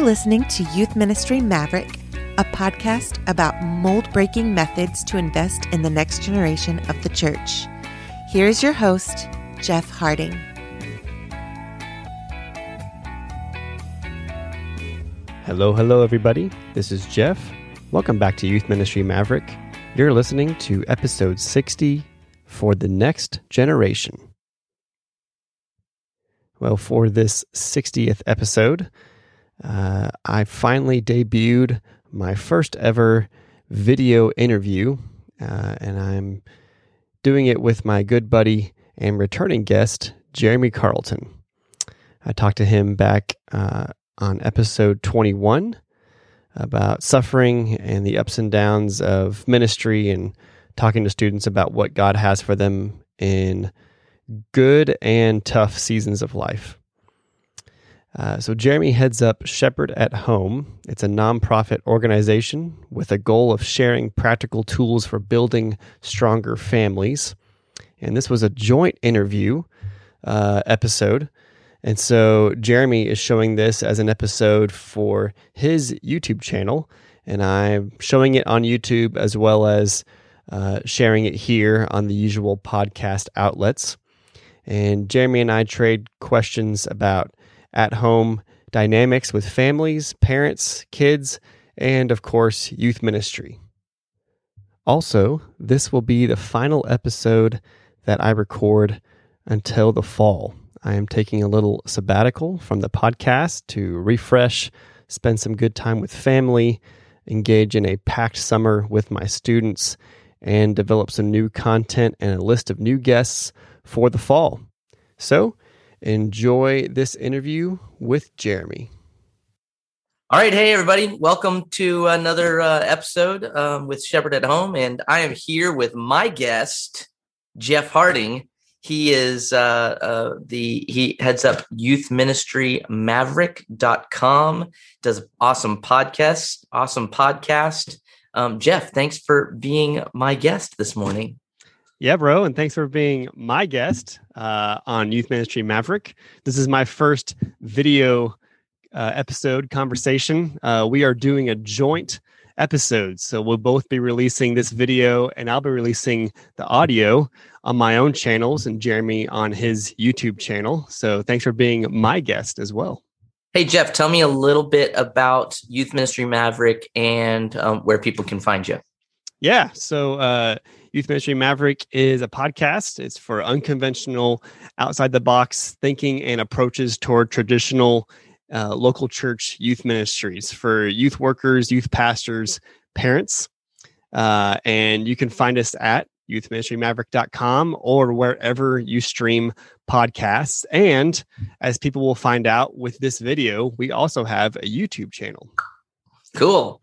You're listening to Youth Ministry Maverick, a podcast about mold breaking methods to invest in the next generation of the church. Here's your host, Jeff Harding. Hello, hello, everybody. This is Jeff. Welcome back to Youth Ministry Maverick. You're listening to episode 60 for the next generation. Well, for this 60th episode, uh, I finally debuted my first ever video interview, uh, and I'm doing it with my good buddy and returning guest, Jeremy Carlton. I talked to him back uh, on episode 21 about suffering and the ups and downs of ministry and talking to students about what God has for them in good and tough seasons of life. Uh, so, Jeremy heads up Shepherd at Home. It's a nonprofit organization with a goal of sharing practical tools for building stronger families. And this was a joint interview uh, episode. And so, Jeremy is showing this as an episode for his YouTube channel. And I'm showing it on YouTube as well as uh, sharing it here on the usual podcast outlets. And Jeremy and I trade questions about at home dynamics with families, parents, kids, and of course, youth ministry. Also, this will be the final episode that I record until the fall. I am taking a little sabbatical from the podcast to refresh, spend some good time with family, engage in a packed summer with my students, and develop some new content and a list of new guests for the fall. So, enjoy this interview with Jeremy. All right, hey everybody, welcome to another uh, episode um, with Shepherd at Home, and I am here with my guest, Jeff Harding. He is uh, uh, the he heads up youth ministry maverick.com, does awesome podcasts, awesome podcast. Um, Jeff, thanks for being my guest this morning. Yeah, bro. And thanks for being my guest uh, on Youth Ministry Maverick. This is my first video uh, episode conversation. Uh, we are doing a joint episode. So we'll both be releasing this video and I'll be releasing the audio on my own channels and Jeremy on his YouTube channel. So thanks for being my guest as well. Hey, Jeff, tell me a little bit about Youth Ministry Maverick and um, where people can find you. Yeah. So, uh, Youth Ministry Maverick is a podcast. It's for unconventional, outside the box thinking and approaches toward traditional uh, local church youth ministries for youth workers, youth pastors, parents. Uh, and you can find us at youthministrymaverick.com or wherever you stream podcasts. And as people will find out with this video, we also have a YouTube channel. Cool.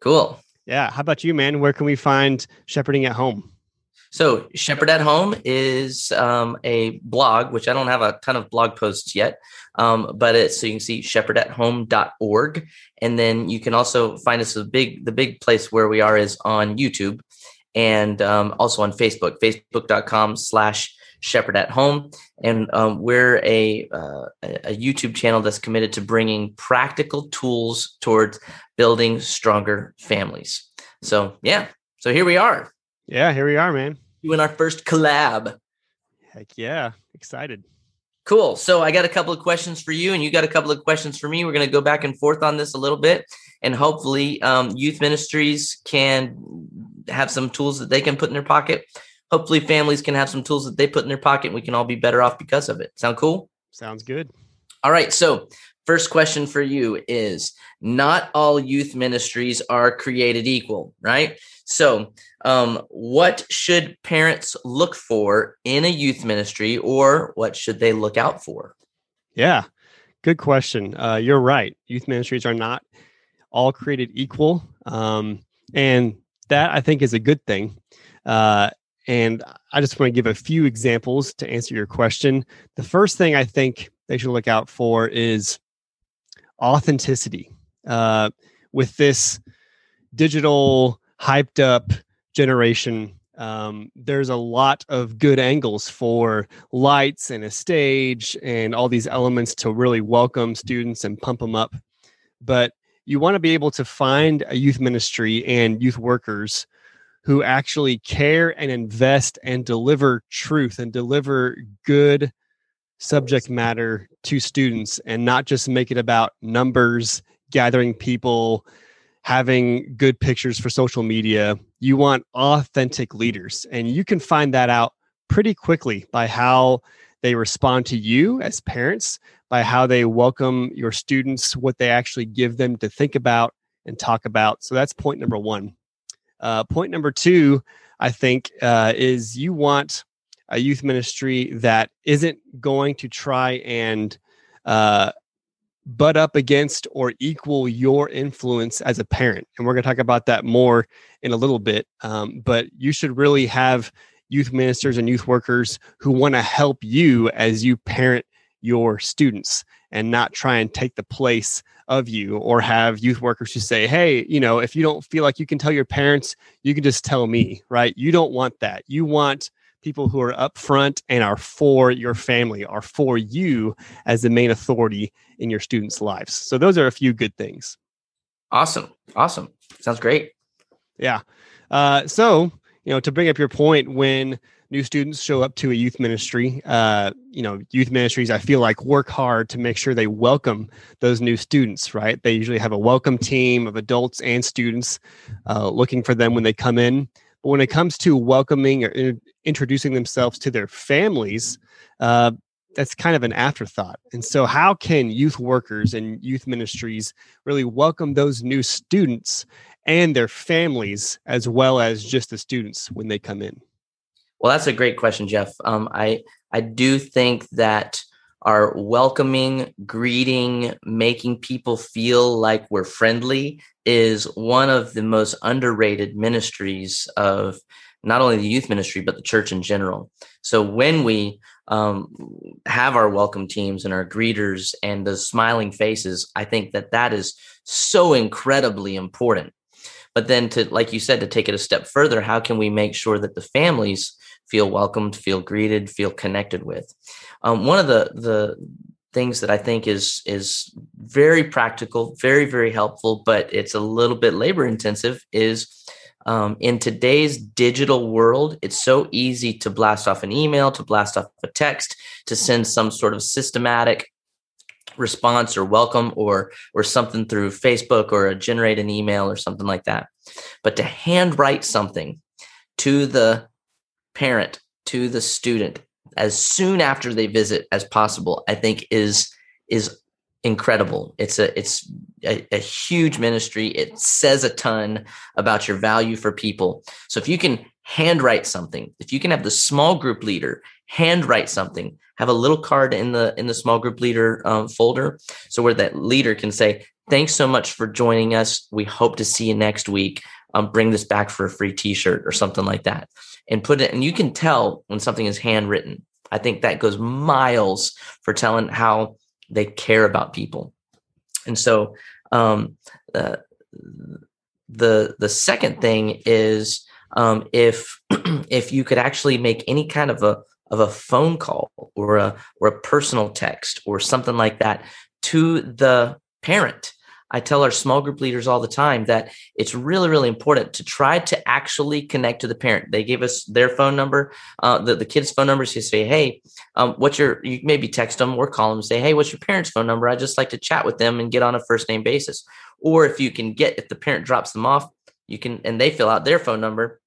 Cool. Yeah. How about you, man? Where can we find Shepherding at Home? So, Shepherd at Home is um, a blog, which I don't have a ton of blog posts yet, um, but it's so you can see shepherdathome.org. And then you can also find us the big, the big place where we are is on YouTube and um, also on Facebook, facebook.com slash shepherd at home. And um, we're a, uh, a YouTube channel that's committed to bringing practical tools towards building stronger families. So, yeah. So here we are. Yeah, here we are, man. Doing our first collab. Heck yeah. Excited. Cool. So I got a couple of questions for you, and you got a couple of questions for me. We're going to go back and forth on this a little bit, and hopefully, um, youth ministries can have some tools that they can put in their pocket. Hopefully, families can have some tools that they put in their pocket, and we can all be better off because of it. Sound cool? Sounds good. All right. So, first question for you is not all youth ministries are created equal, right? So, um, what should parents look for in a youth ministry, or what should they look out for? Yeah, good question. Uh, you're right. Youth ministries are not all created equal, um, and that I think is a good thing. Uh, and I just want to give a few examples to answer your question. The first thing I think they should look out for is authenticity. Uh, with this digital, hyped up generation, um, there's a lot of good angles for lights and a stage and all these elements to really welcome students and pump them up. but you want to be able to find a youth ministry and youth workers who actually care and invest and deliver truth and deliver good subject matter to students and not just make it about numbers, gathering people, having good pictures for social media. You want authentic leaders. And you can find that out pretty quickly by how they respond to you as parents, by how they welcome your students, what they actually give them to think about and talk about. So that's point number one. Uh, point number two, I think, uh, is you want a youth ministry that isn't going to try and uh, butt up against or equal your influence as a parent. And we're going to talk about that more in a little bit. Um, but you should really have youth ministers and youth workers who want to help you as you parent your students and not try and take the place of you or have youth workers who say hey you know if you don't feel like you can tell your parents you can just tell me right you don't want that you want people who are upfront and are for your family, are for you as the main authority in your students' lives. So those are a few good things. Awesome. Awesome. Sounds great. Yeah. Uh, so, you know, to bring up your point, when new students show up to a youth ministry, uh, you know, youth ministries, I feel like work hard to make sure they welcome those new students, right? They usually have a welcome team of adults and students uh, looking for them when they come in. But when it comes to welcoming or introducing themselves to their families, uh, that's kind of an afterthought. And so, how can youth workers and youth ministries really welcome those new students and their families as well as just the students when they come in? Well, that's a great question, Jeff. Um, I I do think that our welcoming, greeting, making people feel like we're friendly is one of the most underrated ministries of not only the youth ministry but the church in general so when we um, have our welcome teams and our greeters and the smiling faces i think that that is so incredibly important but then to like you said to take it a step further how can we make sure that the families feel welcomed feel greeted feel connected with um, one of the the things that i think is is very practical very very helpful but it's a little bit labor intensive is um, in today's digital world, it's so easy to blast off an email, to blast off a text, to send some sort of systematic response or welcome or or something through Facebook or a generate an email or something like that. But to handwrite something to the parent, to the student as soon after they visit as possible, I think is is incredible. It's a it's a, a, huge ministry. It says a ton about your value for people. So if you can handwrite something, if you can have the small group leader handwrite something, have a little card in the in the small group leader um, folder, so where that leader can say, "Thanks so much for joining us. We hope to see you next week. Um, bring this back for a free T-shirt or something like that." And put it, and you can tell when something is handwritten. I think that goes miles for telling how they care about people. And so um, uh, the the second thing is um, if if you could actually make any kind of a of a phone call or a or a personal text or something like that to the parent I tell our small group leaders all the time that it's really, really important to try to actually connect to the parent. They gave us their phone number, uh, the, the kid's phone numbers. You say, hey, um, what's your, you maybe text them or call them and say, hey, what's your parent's phone number? I just like to chat with them and get on a first name basis. Or if you can get, if the parent drops them off, you can, and they fill out their phone number,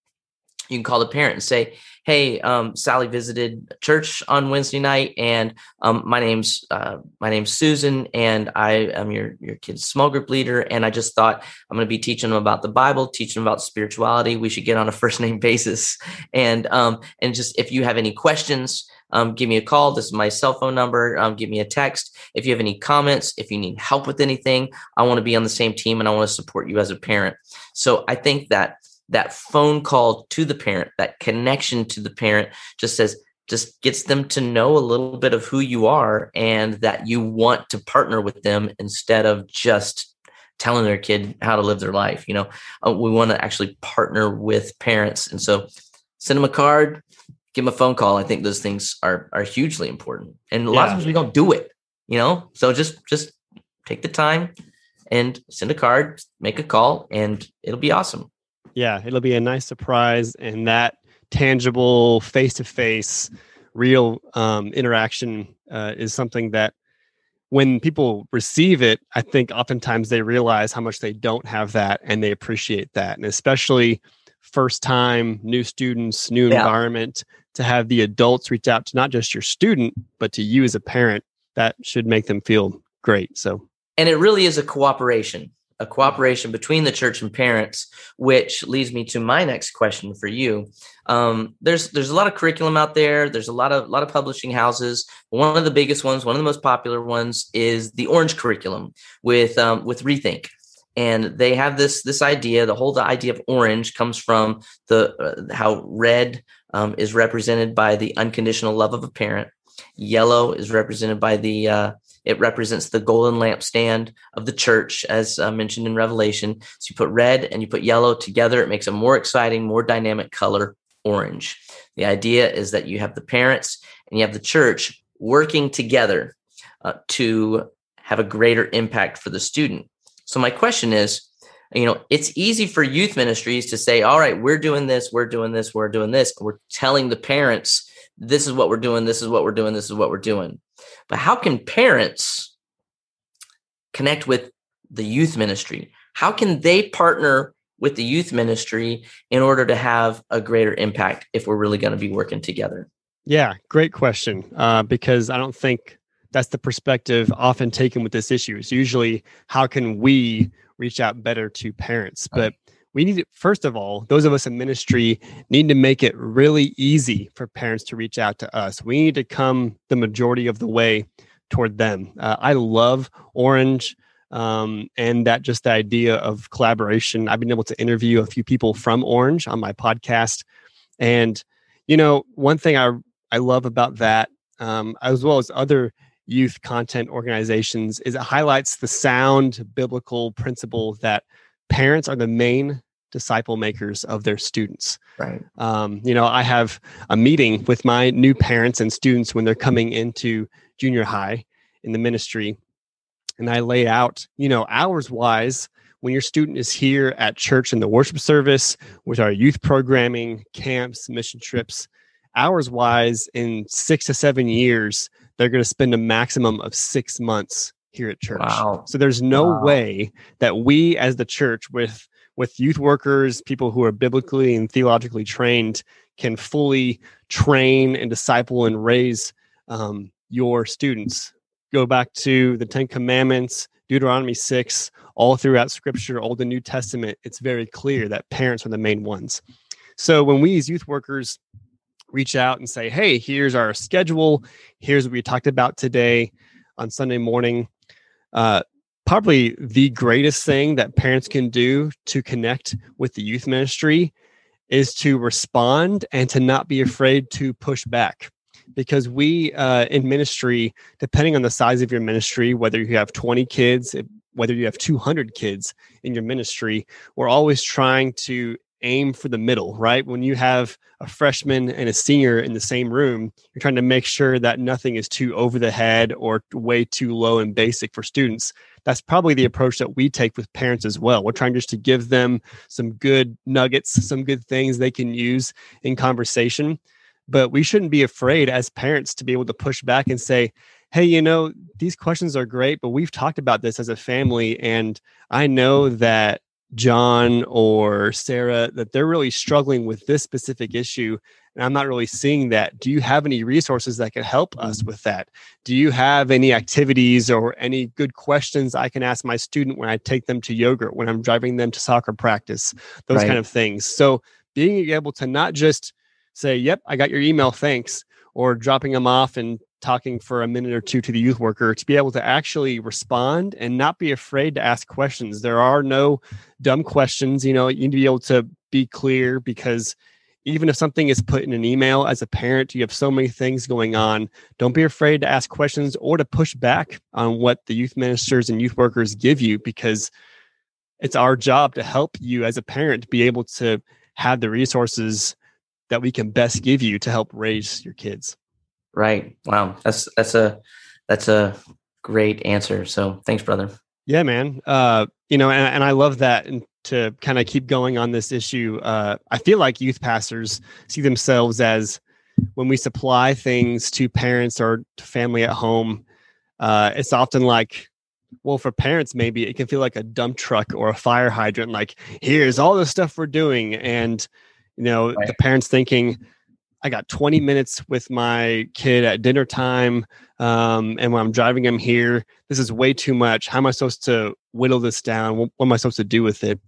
you can call the parent and say, "Hey, um, Sally visited church on Wednesday night, and um, my name's uh, my name's Susan, and I am your your kid's small group leader, and I just thought I'm going to be teaching them about the Bible, teaching them about spirituality. We should get on a first name basis, and um, and just if you have any questions." Um, give me a call. This is my cell phone number. Um, give me a text. If you have any comments, if you need help with anything, I want to be on the same team and I want to support you as a parent. So I think that that phone call to the parent, that connection to the parent just says, just gets them to know a little bit of who you are and that you want to partner with them instead of just telling their kid how to live their life. You know, uh, we want to actually partner with parents. And so send them a card, give them a phone call. I think those things are, are hugely important. And a lot of times we don't do it, you know? So just, just take the time and send a card, make a call, and it'll be awesome. Yeah, it'll be a nice surprise. And that tangible, face to face, real um, interaction uh, is something that when people receive it, I think oftentimes they realize how much they don't have that and they appreciate that. And especially first time, new students, new yeah. environment, to have the adults reach out to not just your student, but to you as a parent, that should make them feel great. So, and it really is a cooperation, a cooperation between the church and parents, which leads me to my next question for you. Um, there's there's a lot of curriculum out there. There's a lot of lot of publishing houses. One of the biggest ones, one of the most popular ones, is the Orange curriculum with um, with Rethink and they have this this idea the whole the idea of orange comes from the uh, how red um, is represented by the unconditional love of a parent yellow is represented by the uh, it represents the golden lampstand of the church as uh, mentioned in revelation so you put red and you put yellow together it makes a more exciting more dynamic color orange the idea is that you have the parents and you have the church working together uh, to have a greater impact for the student so my question is, you know, it's easy for youth ministries to say, all right, we're doing this, we're doing this, we're doing this. We're telling the parents, this is what we're doing, this is what we're doing, this is what we're doing. But how can parents connect with the youth ministry? How can they partner with the youth ministry in order to have a greater impact if we're really going to be working together? Yeah, great question. Uh, because I don't think that's the perspective often taken with this issue. It's usually how can we reach out better to parents? But we need to, first of all, those of us in ministry need to make it really easy for parents to reach out to us. We need to come the majority of the way toward them. Uh, I love Orange um, and that just the idea of collaboration. I've been able to interview a few people from Orange on my podcast. And, you know, one thing I, I love about that, um, as well as other youth content organizations is it highlights the sound biblical principle that parents are the main disciple makers of their students. Right. Um, you know, I have a meeting with my new parents and students when they're coming into junior high in the ministry, and I lay out, you know, hours wise. When your student is here at church in the worship service with our youth programming, camps, mission trips, hours wise, in six to seven years, they're going to spend a maximum of six months here at church. Wow. So there's no wow. way that we as the church with with youth workers, people who are biblically and theologically trained, can fully train and disciple and raise um, your students. Go back to the Ten Commandments, Deuteronomy 6, all throughout Scripture, Old and New Testament, it's very clear that parents are the main ones. So when we as youth workers reach out and say, hey, here's our schedule. Here's what we talked about today on Sunday morning. Uh, probably the greatest thing that parents can do to connect with the youth ministry is to respond and to not be afraid to push back. Because we uh, in ministry depending on the size of your ministry whether you have 20 kids whether you have 200 kids in your ministry we're always trying to aim for the middle, right? When you have a freshman and a senior in the same room, you're trying to make sure that nothing is too over the head or way too low and basic for students. That's probably the approach that we take with parents as well. We're trying just to give them some good nuggets, some good things they can use in conversation. But we shouldn't be afraid as parents to be able to push back and say, hey, you know, these questions are great, but we've talked about this as a family. And I know that John or Sarah that they're really struggling with this specific issue and I'm not really seeing that. Do you have any resources that can help us with that? Do you have any activities or any good questions I can ask my student when I take them to yoga, when I'm driving them to soccer practice, those right. kind of things. So being able to not just say, "Yep, I got your email, thanks," or dropping them off and talking for a minute or two to the youth worker to be able to actually respond and not be afraid to ask questions. There are no dumb questions. You know, you need to be able to be clear because even if something is put in an email as a parent, you have so many things going on. Don't be afraid to ask questions or to push back on what the youth ministers and youth workers give you because it's our job to help you as a parent be able to have the resources that we can best give you to help raise your kids. Right. Wow. That's that's a that's a great answer. So thanks, brother. Yeah, man. Uh, you know, and, and I love that. And to kind of keep going on this issue, uh, I feel like youth pastors see themselves as when we supply things to parents or to family at home, uh, it's often like, well, for parents, maybe it can feel like a dump truck or a fire hydrant. Like, here's all the stuff we're doing. And, you know, right. the parents thinking, I got 20 minutes with my kid at dinner time. Um, and when I'm driving him here, this is way too much. How am I supposed to whittle this down? What, what am I supposed to do with it?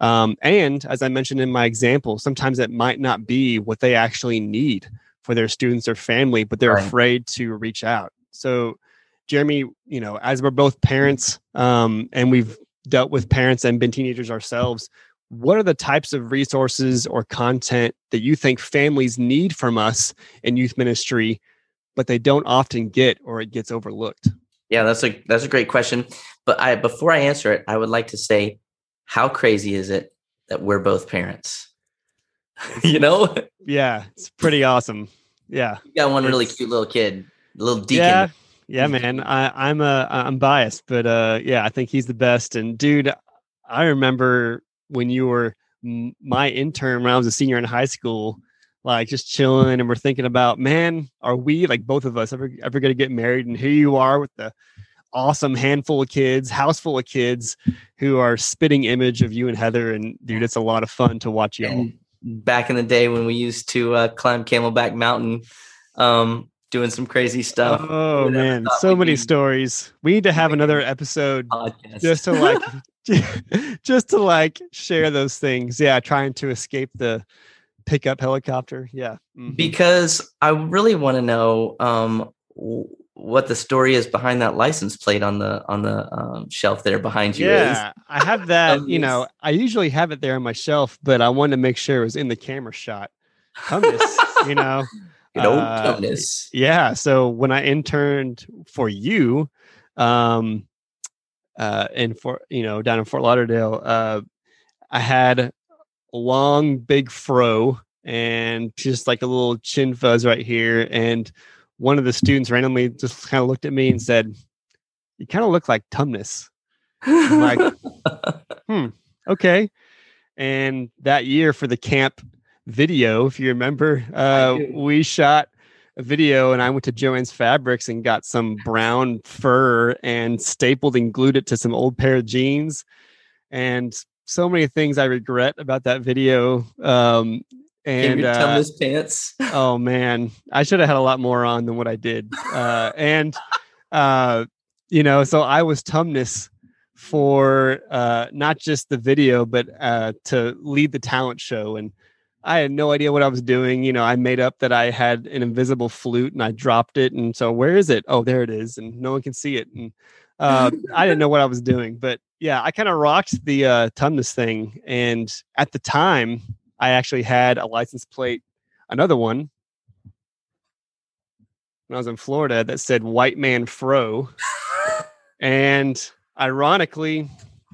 Um, and as I mentioned in my example, sometimes it might not be what they actually need for their students or family, but they're right. afraid to reach out. So, Jeremy, you know, as we're both parents um, and we've dealt with parents and been teenagers ourselves, what are the types of resources or content that you think families need from us in youth ministry, but they don't often get or it gets overlooked? Yeah, that's a that's a great question. But I before I answer it, I would like to say, how crazy is it that we're both parents? you know? Yeah, it's pretty awesome. Yeah, you got one really cute little kid, little deacon. Yeah, yeah, man. I, I'm a I'm biased, but uh, yeah, I think he's the best. And dude, I remember when you were my intern when I was a senior in high school, like just chilling, and we're thinking about, man, are we like both of us ever ever to get married? And here you are with the awesome handful of kids, house full of kids who are spitting image of you and Heather. And dude, it's a lot of fun to watch you all. Back in the day when we used to uh, climb Camelback Mountain, um, doing some crazy stuff. Oh man, so many stories. We need to have another episode podcast. just to like just to like share those things. Yeah, trying to escape the pickup helicopter. Yeah. Mm-hmm. Because I really want to know um, what the story is behind that license plate on the on the um, shelf there behind you. Yeah, I have that. you know, I usually have it there on my shelf, but I wanted to make sure it was in the camera shot. Tumnus, you know. Uh, yeah. So when I interned for you, um, uh, in for you know down in Fort Lauderdale, uh, I had a long big fro and just like a little chin fuzz right here, and one of the students randomly just kind of looked at me and said, "You kind of look like Tumnus." I'm like, hmm, okay. And that year for the camp video, if you remember, uh, we shot a video and I went to Joann's Fabrics and got some brown fur and stapled and glued it to some old pair of jeans. And so many things I regret about that video. Um, and uh, pants. oh man, I should have had a lot more on than what I did. Uh, and uh, you know, so I was Tumnus for uh, not just the video, but uh, to lead the talent show and I had no idea what I was doing. You know, I made up that I had an invisible flute and I dropped it. And so, where is it? Oh, there it is. And no one can see it. And uh, I didn't know what I was doing. But yeah, I kind of rocked the uh, Tumnus thing. And at the time, I actually had a license plate, another one, when I was in Florida that said white man fro. and ironically,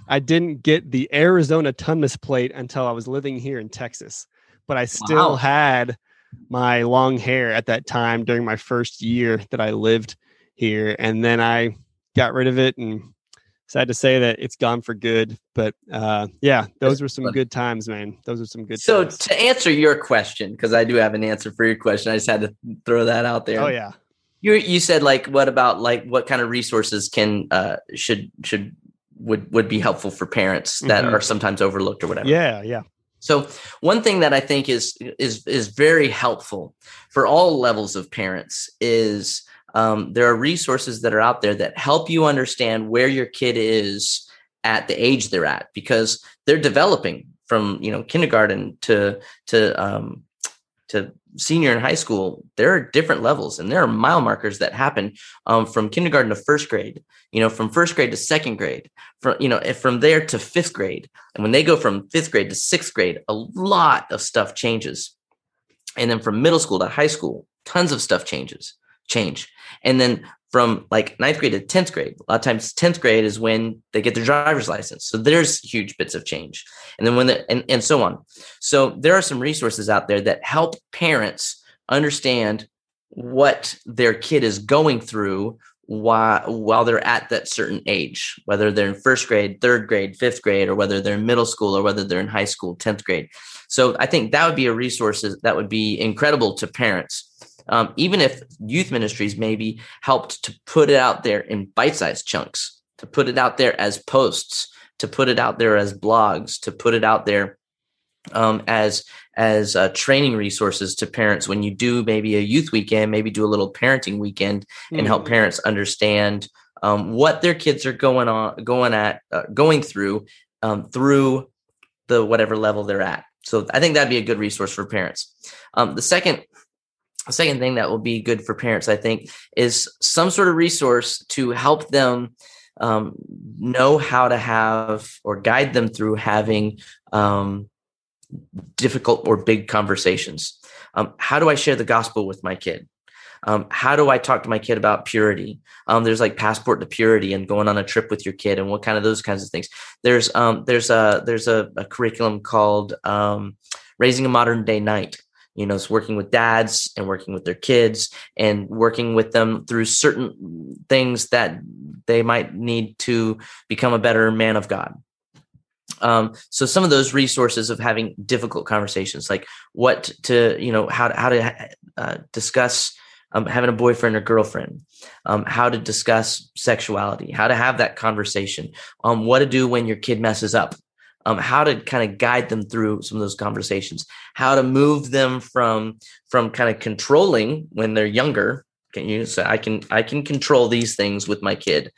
I didn't get the Arizona Tumnus plate until I was living here in Texas but I still wow. had my long hair at that time during my first year that I lived here. And then I got rid of it and sad to say that it's gone for good. But uh, yeah, those were some good times, man. Those are some good so times. to answer your question, because I do have an answer for your question, I just had to throw that out there. Oh yeah. You you said like what about like what kind of resources can uh should should would would be helpful for parents that mm-hmm. are sometimes overlooked or whatever. Yeah, yeah. So one thing that I think is is is very helpful for all levels of parents is um, there are resources that are out there that help you understand where your kid is at the age they're at because they're developing from you know kindergarten to to um, to senior in high school, there are different levels and there are mile markers that happen um, from kindergarten to first grade, you know, from first grade to second grade, from, you know, from there to fifth grade. And when they go from fifth grade to sixth grade, a lot of stuff changes. And then from middle school to high school, tons of stuff changes, change. And then from like ninth grade to 10th grade. A lot of times 10th grade is when they get their driver's license. So there's huge bits of change. And then when the, and, and so on. So there are some resources out there that help parents understand what their kid is going through while while they're at that certain age, whether they're in first grade, third grade, fifth grade, or whether they're in middle school or whether they're in high school, 10th grade. So I think that would be a resource that would be incredible to parents. Um, even if youth ministries maybe helped to put it out there in bite-sized chunks, to put it out there as posts, to put it out there as blogs, to put it out there um, as as uh, training resources to parents when you do maybe a youth weekend, maybe do a little parenting weekend, and mm-hmm. help parents understand um, what their kids are going on, going at, uh, going through um, through the whatever level they're at. So I think that'd be a good resource for parents. Um, the second the second thing that will be good for parents, I think, is some sort of resource to help them um, know how to have or guide them through having um, difficult or big conversations. Um, how do I share the gospel with my kid? Um, how do I talk to my kid about purity? Um, there's like passport to purity and going on a trip with your kid and what kind of those kinds of things. There's um, there's a there's a, a curriculum called um, Raising a Modern Day Knight. You know, it's working with dads and working with their kids and working with them through certain things that they might need to become a better man of God. Um, so some of those resources of having difficult conversations, like what to, you know, how to, how to uh, discuss um, having a boyfriend or girlfriend, um, how to discuss sexuality, how to have that conversation, um, what to do when your kid messes up, um, how to kind of guide them through some of those conversations, how to move them from from kind of controlling when they're younger. Can you say I can I can control these things with my kid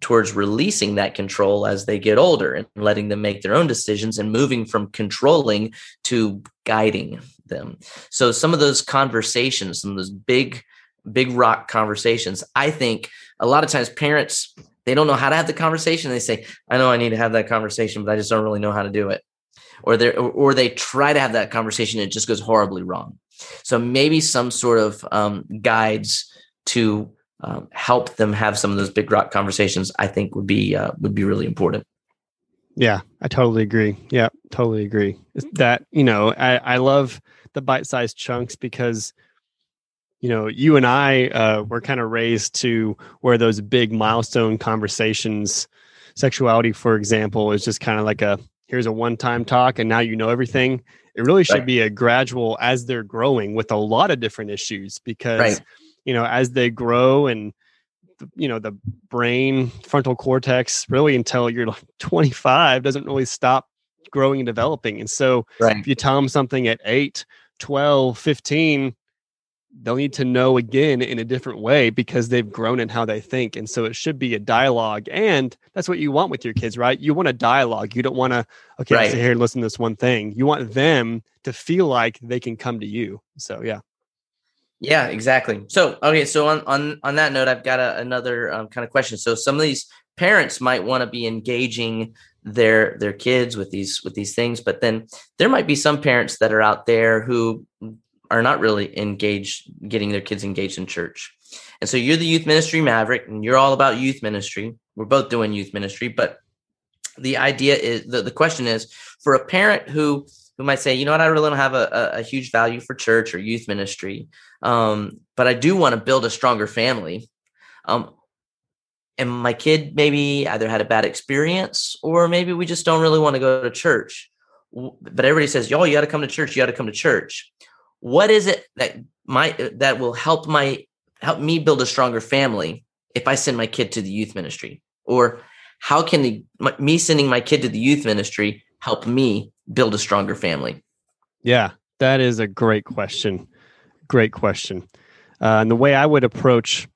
towards releasing that control as they get older and letting them make their own decisions and moving from controlling to guiding them. So some of those conversations, some of those big, big rock conversations, I think a lot of times parents, they don't know how to have the conversation. They say, I know I need to have that conversation, but I just don't really know how to do it. Or they or they try to have that conversation and it just goes horribly wrong. So maybe some sort of um, guides to um, help them have some of those big rock conversations, I think would be uh, would be really important. Yeah, I totally agree. Yeah, totally agree. That you know, I, I love the bite-sized chunks because you know you and I uh, were kind of raised to where those big milestone conversations, sexuality, for example, is just kind of like a here's a one-time talk and now you know everything. It really should right. be a gradual as they're growing with a lot of different issues because. Right you know as they grow and you know the brain frontal cortex really until you're like 25 doesn't really stop growing and developing and so right. if you tell them something at 8 12 15 they'll need to know again in a different way because they've grown in how they think and so it should be a dialogue and that's what you want with your kids right you want a dialogue you don't want to okay right. sit here and listen to this one thing you want them to feel like they can come to you so yeah yeah, exactly. So, okay, so on on on that note, I've got a, another um, kind of question. So, some of these parents might want to be engaging their their kids with these with these things, but then there might be some parents that are out there who are not really engaged, getting their kids engaged in church. And so, you're the youth ministry maverick, and you're all about youth ministry. We're both doing youth ministry, but the idea is the, the question is for a parent who who might say, you know what, I really don't have a, a, a huge value for church or youth ministry, um, but I do want to build a stronger family. Um, and my kid maybe either had a bad experience or maybe we just don't really want to go to church. But everybody says, y'all, you got to come to church. You got to come to church." What is it that might that will help my help me build a stronger family if I send my kid to the youth ministry? Or how can the, me sending my kid to the youth ministry help me build a stronger family? Yeah, that is a great question. Great question. Uh, and the way I would approach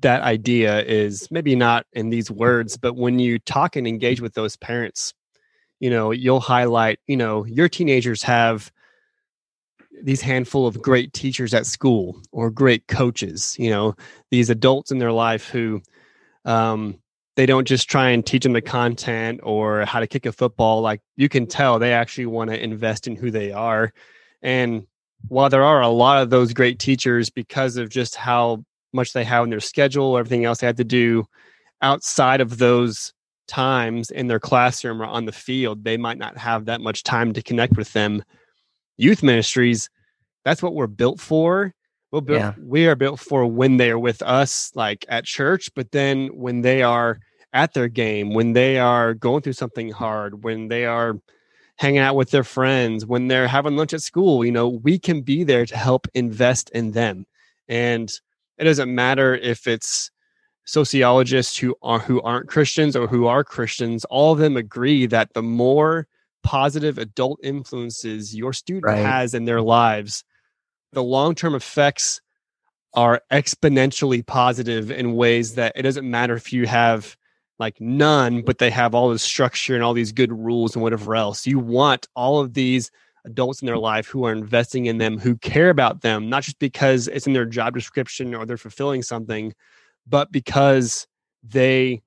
that idea is maybe not in these words, but when you talk and engage with those parents, you know, you'll highlight, you know, your teenagers have these handful of great teachers at school or great coaches, you know, these adults in their life who um, they don't just try and teach them the content or how to kick a football. Like you can tell they actually want to invest in who they are. And while there are a lot of those great teachers because of just how much they have in their schedule everything else they have to do outside of those times in their classroom or on the field they might not have that much time to connect with them youth ministries that's what we're built for We're built, yeah. we are built for when they are with us, like at church, but then when they are at their game, when they are going through something hard, when they are hanging out with their friends, when they're having lunch at school, you know, we can be there to help invest in them. And it doesn't matter if it's sociologists who are who aren't Christians or who are Christians, all of them agree that the more positive adult influences your student right. has in their lives, the long-term effects are exponentially positive in ways that it doesn't matter if you have like none, but they have all this structure and all these good rules and whatever else. You want all of these adults in their life who are investing in them, who care about them, not just because it's in their job description or they're fulfilling something, but because they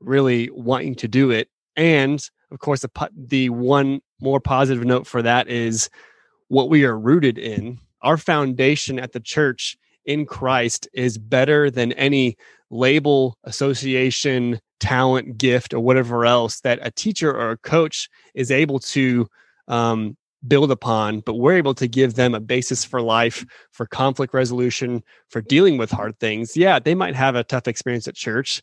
really want you to do it. And of course, the, the one more positive note for that is what we are rooted in. Our foundation at the church in Christ is better than any label, association, talent, gift, or whatever else that a teacher or a coach is able to um, build upon, but we're able to give them a basis for life, for conflict resolution, for dealing with hard things. Yeah, they might have a tough experience at church.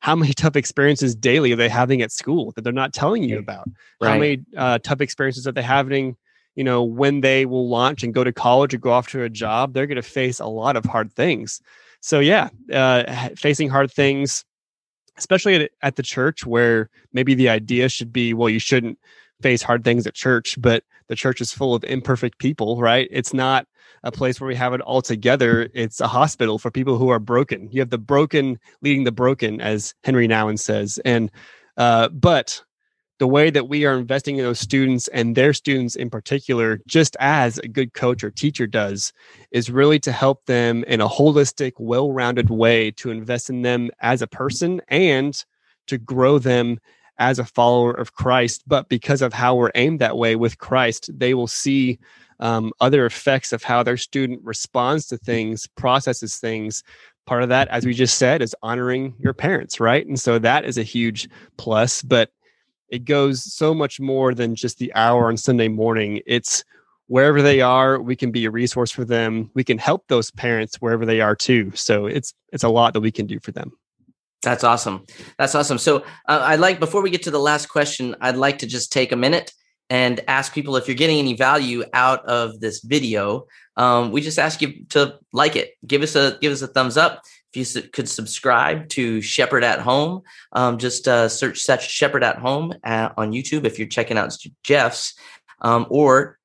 How many tough experiences daily are they having at school that they're not telling you about? Right. How many uh, tough experiences are they having? You know, when they will launch and go to college or go off to a job, they're going to face a lot of hard things. So, yeah, uh, facing hard things, especially at, at the church where maybe the idea should be, well, you shouldn't face hard things at church, but the church is full of imperfect people, right? It's not a place where we have it all together. It's a hospital for people who are broken. You have the broken leading the broken, as Henry Nouwen says. And uh, but the way that we are investing in those students and their students in particular, just as a good coach or teacher does, is really to help them in a holistic, well rounded way to invest in them as a person and to grow them as a follower of Christ. But because of how we're aimed that way with Christ, they will see um, other effects of how their student responds to things, processes things. Part of that, as we just said, is honoring your parents, right? And so that is a huge plus. But it goes so much more than just the hour on Sunday morning. It's wherever they are, we can be a resource for them. We can help those parents wherever they are too. So it's it's a lot that we can do for them. That's awesome. That's awesome. So uh, I'd like before we get to the last question, I'd like to just take a minute and ask people if you're getting any value out of this video. Um, we just ask you to like it, give us a give us a thumbs up. If you su- could subscribe to Shepherd at Home, um, just uh, search Shepherd at Home at, on YouTube if you're checking out Jeff's, um, or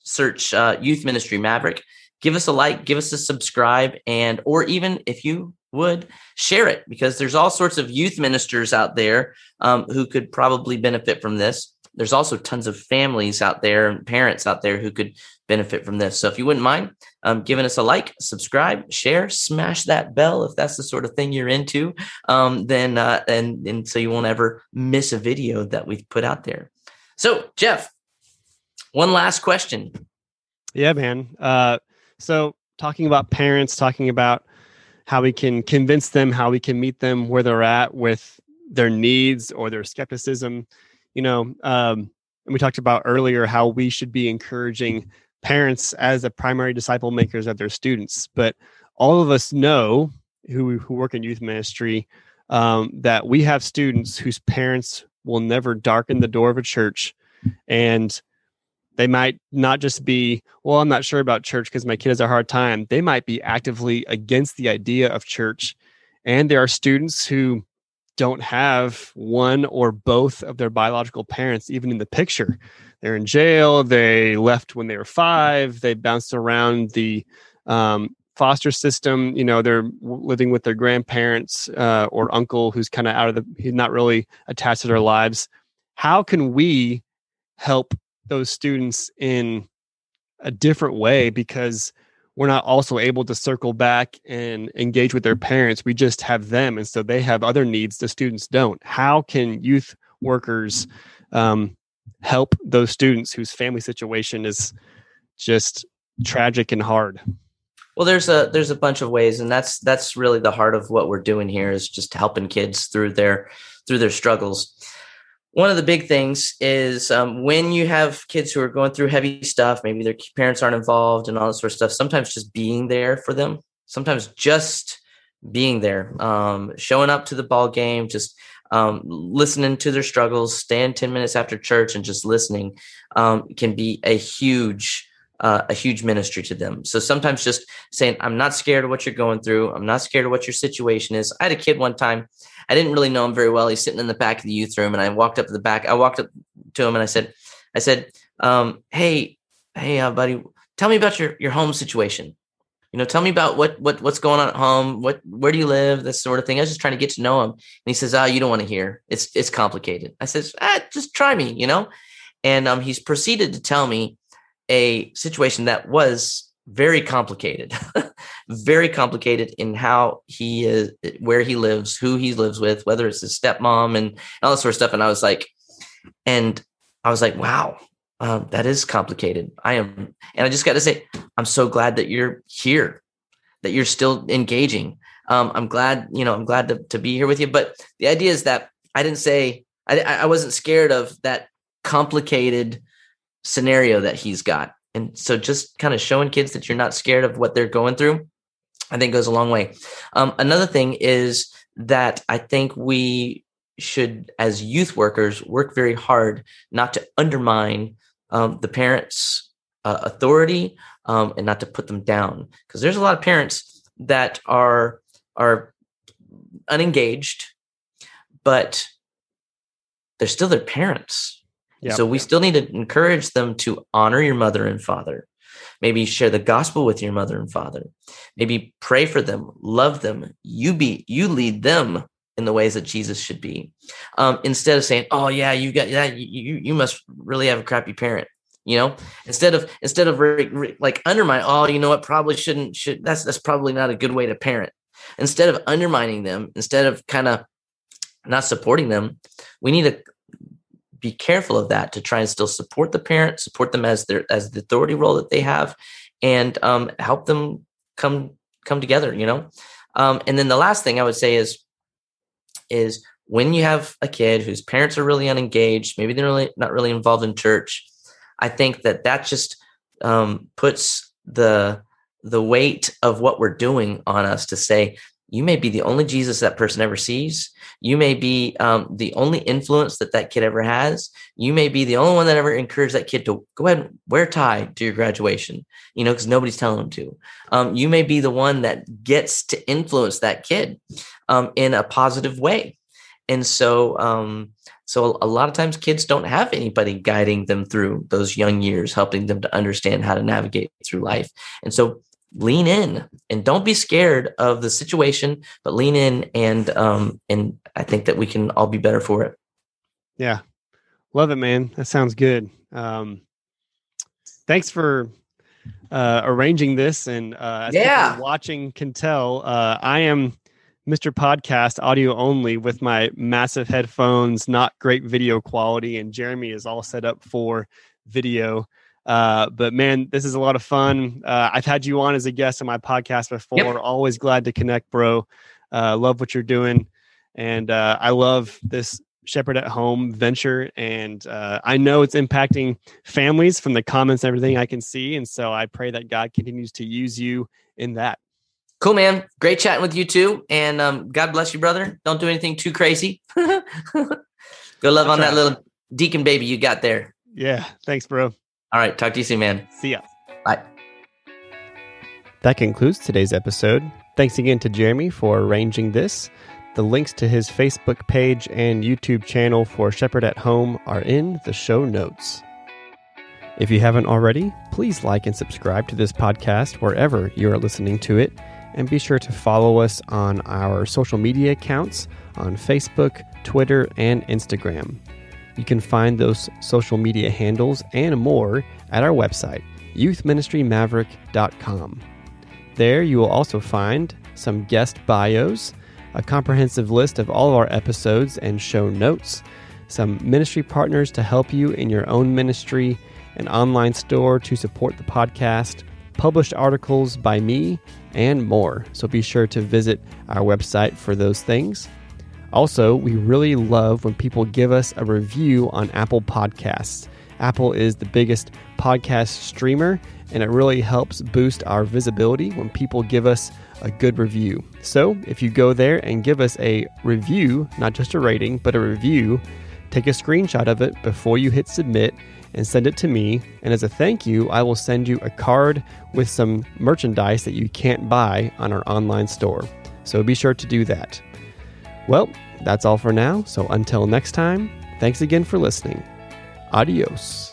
search uh, Youth Ministry Maverick. Give us a like, give us a subscribe, and or even if you would share it because there's all sorts of youth ministers out there um, who could probably benefit from this. There's also tons of families out there and parents out there who could benefit from this. So if you wouldn't mind um, giving us a like, subscribe, share, smash that bell if that's the sort of thing you're into, um, then uh, and and so you won't ever miss a video that we've put out there. So Jeff, one last question. Yeah, man. Uh, so talking about parents, talking about how we can convince them, how we can meet them where they're at with their needs or their skepticism. You know, um, and we talked about earlier how we should be encouraging parents as the primary disciple makers of their students. But all of us know who who work in youth ministry um, that we have students whose parents will never darken the door of a church, and they might not just be, well, I'm not sure about church because my kid has a hard time. They might be actively against the idea of church. And there are students who don't have one or both of their biological parents even in the picture. They're in jail. They left when they were five. They bounced around the um, foster system. You know, they're living with their grandparents uh, or uncle who's kind of out of the, he's not really attached to their lives. How can we help those students in a different way because we're not also able to circle back and engage with their parents. We just have them. And so they have other needs the students don't. How can youth workers um, help those students whose family situation is just tragic and hard? Well, there's a there's a bunch of ways, and that's that's really the heart of what we're doing here is just helping kids through their through their struggles. One of the big things is um, when you have kids who are going through heavy stuff, maybe their parents aren't involved and all this sort of stuff. Sometimes just being there for them, sometimes just being there, um, showing up to the ball game, just um, listening to their struggles, staying 10 minutes after church and just listening um, can be a huge, uh, a huge ministry to them. So sometimes just saying, I'm not scared of what you're going through. I'm not scared of what your situation is. I had a kid one time I didn't really know him very well. He's sitting in the back of the youth room, and I walked up to the back. I walked up to him and I said, I said, um, "Hey, hey, uh, buddy, tell me about your your home situation. You know, tell me about what what what's going on at home. What where do you live? This sort of thing. I was just trying to get to know him." And he says, "Ah, oh, you don't want to hear. It's it's complicated." I says, ah, "Just try me," you know. And um, he's proceeded to tell me a situation that was very complicated, very complicated in how he is, where he lives, who he lives with, whether it's his stepmom and all that sort of stuff. And I was like, and I was like, wow, um, that is complicated. I am, and I just got to say, I'm so glad that you're here, that you're still engaging. Um, I'm glad, you know, I'm glad to, to be here with you. But the idea is that I didn't say, I, I wasn't scared of that complicated scenario that he's got and so just kind of showing kids that you're not scared of what they're going through, I think goes a long way. Um, another thing is that I think we should, as youth workers, work very hard not to undermine um, the parents' uh, authority um, and not to put them down. Because there's a lot of parents that are are unengaged, but they're still their parents Yep. So we still need to encourage them to honor your mother and father. Maybe share the gospel with your mother and father. Maybe pray for them, love them. You be you lead them in the ways that Jesus should be. Um, instead of saying, "Oh yeah, you got that. You you must really have a crappy parent." You know, instead of instead of re, re, like undermine, oh, you know what, probably shouldn't should that's that's probably not a good way to parent. Instead of undermining them, instead of kind of not supporting them, we need to be careful of that to try and still support the parent, support them as their as the authority role that they have, and um, help them come come together. You know, um, and then the last thing I would say is is when you have a kid whose parents are really unengaged, maybe they're really not really involved in church. I think that that just um, puts the the weight of what we're doing on us to say you may be the only Jesus that person ever sees. You may be um, the only influence that that kid ever has. You may be the only one that ever encouraged that kid to go ahead and wear tie to your graduation, you know, because nobody's telling them to. Um, you may be the one that gets to influence that kid um, in a positive way. And so, um, so a lot of times kids don't have anybody guiding them through those young years, helping them to understand how to navigate through life. And so lean in and don't be scared of the situation, but lean in and um and I think that we can all be better for it. Yeah. Love it, man. That sounds good. Um thanks for uh arranging this and uh yeah watching can tell uh I am Mr. Podcast audio only with my massive headphones, not great video quality, and Jeremy is all set up for video. Uh, but man, this is a lot of fun. Uh, I've had you on as a guest on my podcast before. Yep. Always glad to connect, bro. Uh, love what you're doing, and uh, I love this Shepherd at Home venture. And uh, I know it's impacting families from the comments and everything I can see. And so I pray that God continues to use you in that. Cool, man. Great chatting with you too. And um, God bless you, brother. Don't do anything too crazy. Go love on that little deacon baby you got there. Yeah. Thanks, bro. All right. Talk to you soon, man. See ya. Bye. That concludes today's episode. Thanks again to Jeremy for arranging this. The links to his Facebook page and YouTube channel for Shepherd at Home are in the show notes. If you haven't already, please like and subscribe to this podcast wherever you are listening to it, and be sure to follow us on our social media accounts on Facebook, Twitter, and Instagram. You can find those social media handles and more at our website, youthministrymaverick.com. There you will also find some guest bios, a comprehensive list of all of our episodes and show notes, some ministry partners to help you in your own ministry, an online store to support the podcast, published articles by me, and more. So be sure to visit our website for those things. Also, we really love when people give us a review on Apple Podcasts. Apple is the biggest podcast streamer, and it really helps boost our visibility when people give us a good review. So, if you go there and give us a review, not just a rating, but a review, take a screenshot of it before you hit submit and send it to me. And as a thank you, I will send you a card with some merchandise that you can't buy on our online store. So be sure to do that. Well, that's all for now. So until next time, thanks again for listening. Adios.